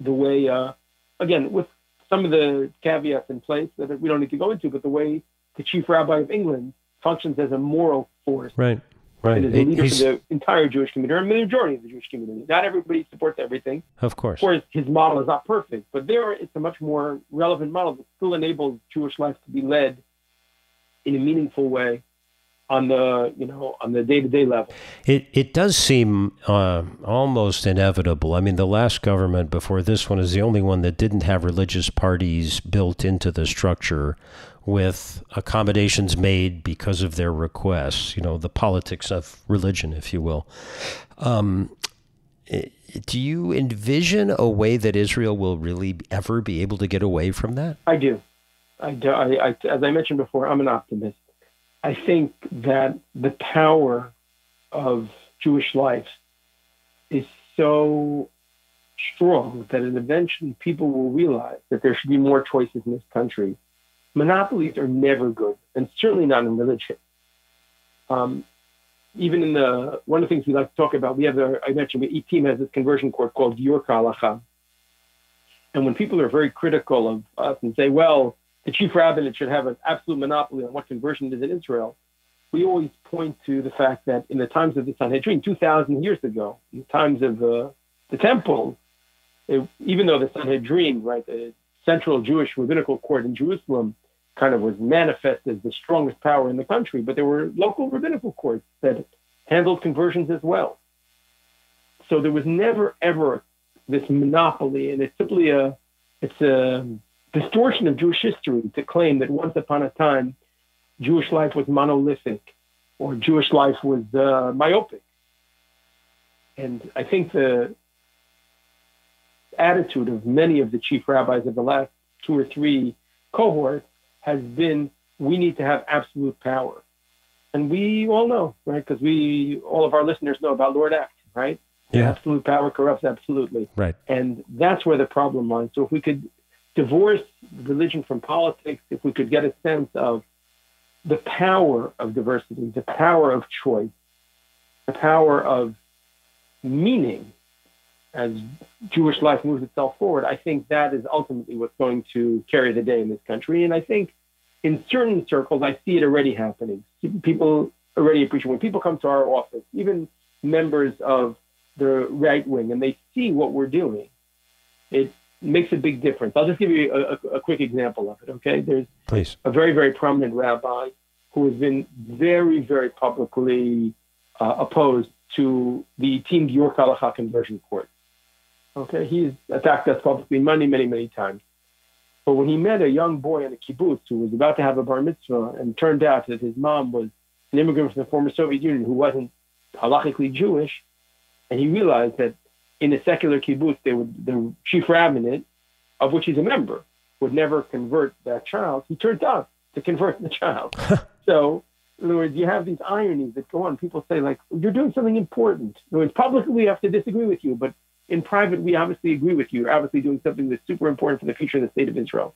S7: the way, uh, again, with some of the caveats in place that we don't need to go into, but the way the chief rabbi of England functions as a moral force
S4: Right. Right.
S7: and is a leader
S4: He's-
S7: for the entire Jewish community, or the majority of the Jewish community. Not everybody supports everything.
S4: of course.
S7: Of course, his model is not perfect, but there it's a much more relevant model that still enables Jewish life to be led in a meaningful way on the you know on the day to day level.
S4: It it does seem uh, almost inevitable. I mean, the last government before this one is the only one that didn't have religious parties built into the structure, with accommodations made because of their requests. You know, the politics of religion, if you will. Um, do you envision a way that Israel will really ever be able to get away from that?
S7: I do. I do. I, I, as I mentioned before, I'm an optimist. I think that the power of Jewish life is so strong that eventually people will realize that there should be more choices in this country. Monopolies are never good, and certainly not in religion. Um, even in the one of the things we like to talk about, we have the I mentioned the team has this conversion court called York Halacha. And when people are very critical of us and say, well, the chief rabbinate should have an absolute monopoly on what conversion is in Israel, we always point to the fact that in the times of the Sanhedrin, 2,000 years ago, in the times of uh, the temple, it, even though the Sanhedrin, right, the central Jewish rabbinical court in Jerusalem, kind of was manifest as the strongest power in the country, but there were local rabbinical courts that handled conversions as well. So there was never, ever this monopoly, and it's simply a it's a distortion of Jewish history to claim that once upon a time Jewish life was monolithic or Jewish life was uh, myopic. And I think the attitude of many of the chief rabbis of the last two or three cohorts has been we need to have absolute power. And we all know, right? Because we, all of our listeners know about Lord Acton, right?
S4: Yeah.
S7: Absolute power corrupts absolutely.
S4: Right.
S7: And that's where the problem lies. So if we could divorce religion from politics, if we could get a sense of the power of diversity, the power of choice, the power of meaning as Jewish life moves itself forward, I think that is ultimately what's going to carry the day in this country. And I think in certain circles, I see it already happening. People already appreciate when people come to our office, even members of the right wing, and they see what we're doing. It makes a big difference. I'll just give you a, a, a quick example of it. Okay, there's
S4: Please.
S7: a very, very prominent rabbi who has been very, very publicly uh, opposed to the ITIM Giyur Halacha conversion court. Okay, he's attacked us publicly many, many, many times. But when he met a young boy in a kibbutz who was about to have a bar mitzvah, and turned out that his mom was an immigrant from the former Soviet Union who wasn't halachically Jewish, and he realized that in a secular kibbutz, they would, the chief rabbinate, of which he's a member, would never convert that child. He turned out to convert the child. so, in other words, you have these ironies that go on. People say, like, you're doing something important. In other words, publicly we have to disagree with you, but in private we obviously agree with you. You're obviously doing something that's super important for the future of the state of Israel.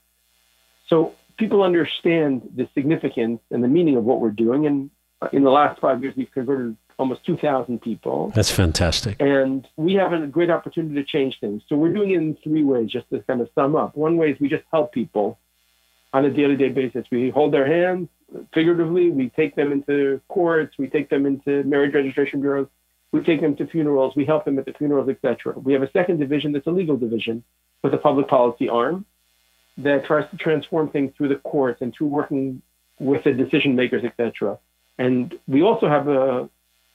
S7: So people understand the significance and the meaning of what we're doing. And in the last five years, we've converted almost 2,000 people.
S4: That's fantastic.
S7: And we have a great opportunity to change things. So we're doing it in three ways, just to kind of sum up. One way is we just help people on a daily day basis. We hold their hands figuratively, we take them into courts, we take them into marriage registration bureaus, we take them to funerals, we help them at the funerals, etc. We have a second division that's a legal division with a public policy arm that tries to transform things through the courts and through working with the decision makers, etc. And we also have a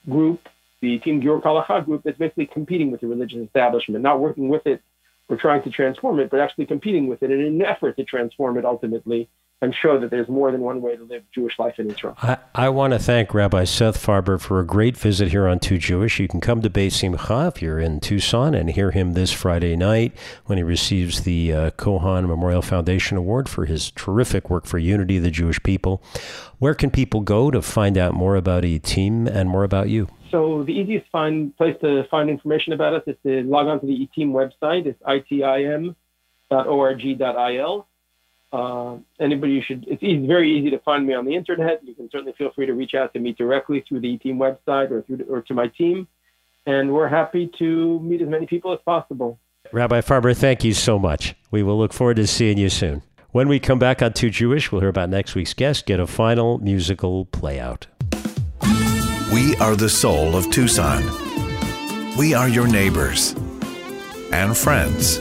S7: group, the ITIM Giyur Halacha group, that's basically competing with the religious establishment, not working with it or trying to transform it, but actually competing with it in an effort to transform it ultimately and show that there's more than one way to live Jewish life in Israel.
S4: I, I want to thank Rabbi Seth Farber for a great visit here on Too Jewish. You can come to Beit Simcha if you're in Tucson and hear him this Friday night when he receives the uh, Cohon Memorial Foundation Award for his terrific work for unity of the Jewish people. Where can people go to find out more about ITIM and more about you?
S7: So the easiest find, place to find information about us is to log on to the ITIM website. It's itim.org.il. Uh, anybody you should, it's easy, very easy to find me on the internet. You can certainly feel free to reach out to me directly through the ITIM website or through or to my team. And we're happy to meet as many people as possible.
S4: Rabbi Farber, thank you so much. We will look forward to seeing you soon. When we come back on Too Jewish, we'll hear about next week's guest, get a final musical playout.
S6: We are the soul of Tucson. We are your neighbors and friends.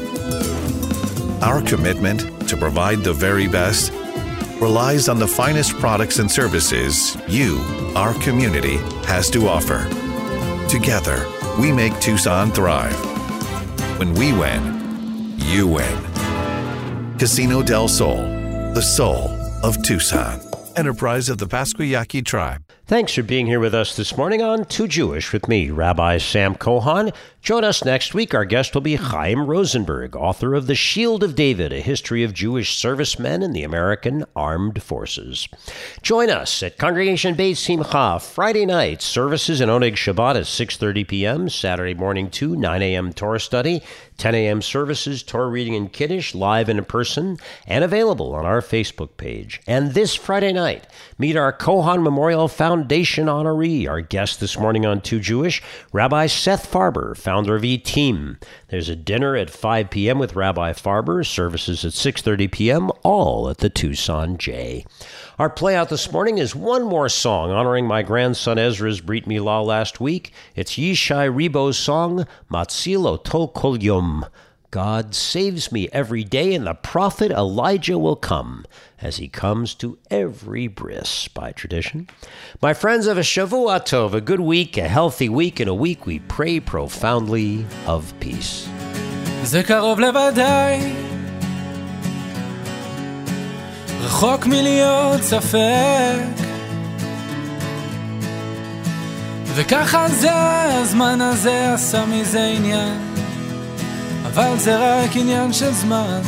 S6: Our commitment to provide the very best relies on the finest products and services you, our community, has to offer. Together, we make Tucson thrive. When we win, you win. Casino del Sol, the soul of Tucson. Enterprise of the Pascua Yaqui tribe.
S4: Thanks for being here with us this morning on Too Jewish with me, Rabbi Sam Cohon. Join us next week. Our guest will be Chaim Rosenberg, author of The Shield of David, a history of Jewish servicemen in the American Armed Forces. Join us at Congregation Beit Simcha Friday night. Services in Oneg Shabbat at 6.30 p.m., Saturday morning 2, 9 a.m. Torah study, 10 a.m. services, Torah reading and Kiddush, live and in person, and available on our Facebook page. And this Friday night, meet our Cohon Memorial Foundation honoree. Our guest this morning on Too Jewish, Rabbi Seth Farber, founder of ITIM. There's a dinner at 5 p.m. with Rabbi Farber, services at 6.30 p.m., all at the Tucson J. Our playout this morning is one more song honoring my grandson Ezra's Brit Milah last week. It's Yishai Ribo's song, Matzil Oto Kol Yom. God saves me every day, and the prophet Elijah will come, as he comes to every bris by tradition. My friends, have a Shavua Tov, a good week, a healthy week, and a week we pray profoundly of peace.
S10: וככה זה, הזמן הזה עשה מזה עניין. אבל זה רק עניין של זמן,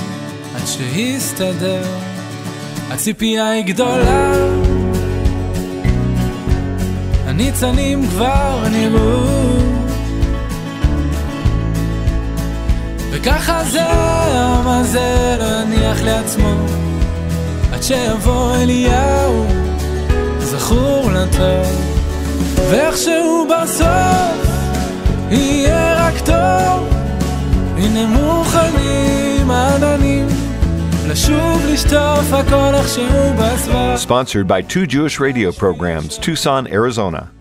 S10: עד שיסתדר. הציפייה היא גדולה, הניצנים כבר נראו. וככה זה, לא יניח לעצמו, עד שיבוא אליהו, זכור לטוב. ואיכשהו בסוף יהיה רק טוב, הנה מוכנים עננים
S3: Sponsored by Too Jewish radio programs, Tucson, Arizona.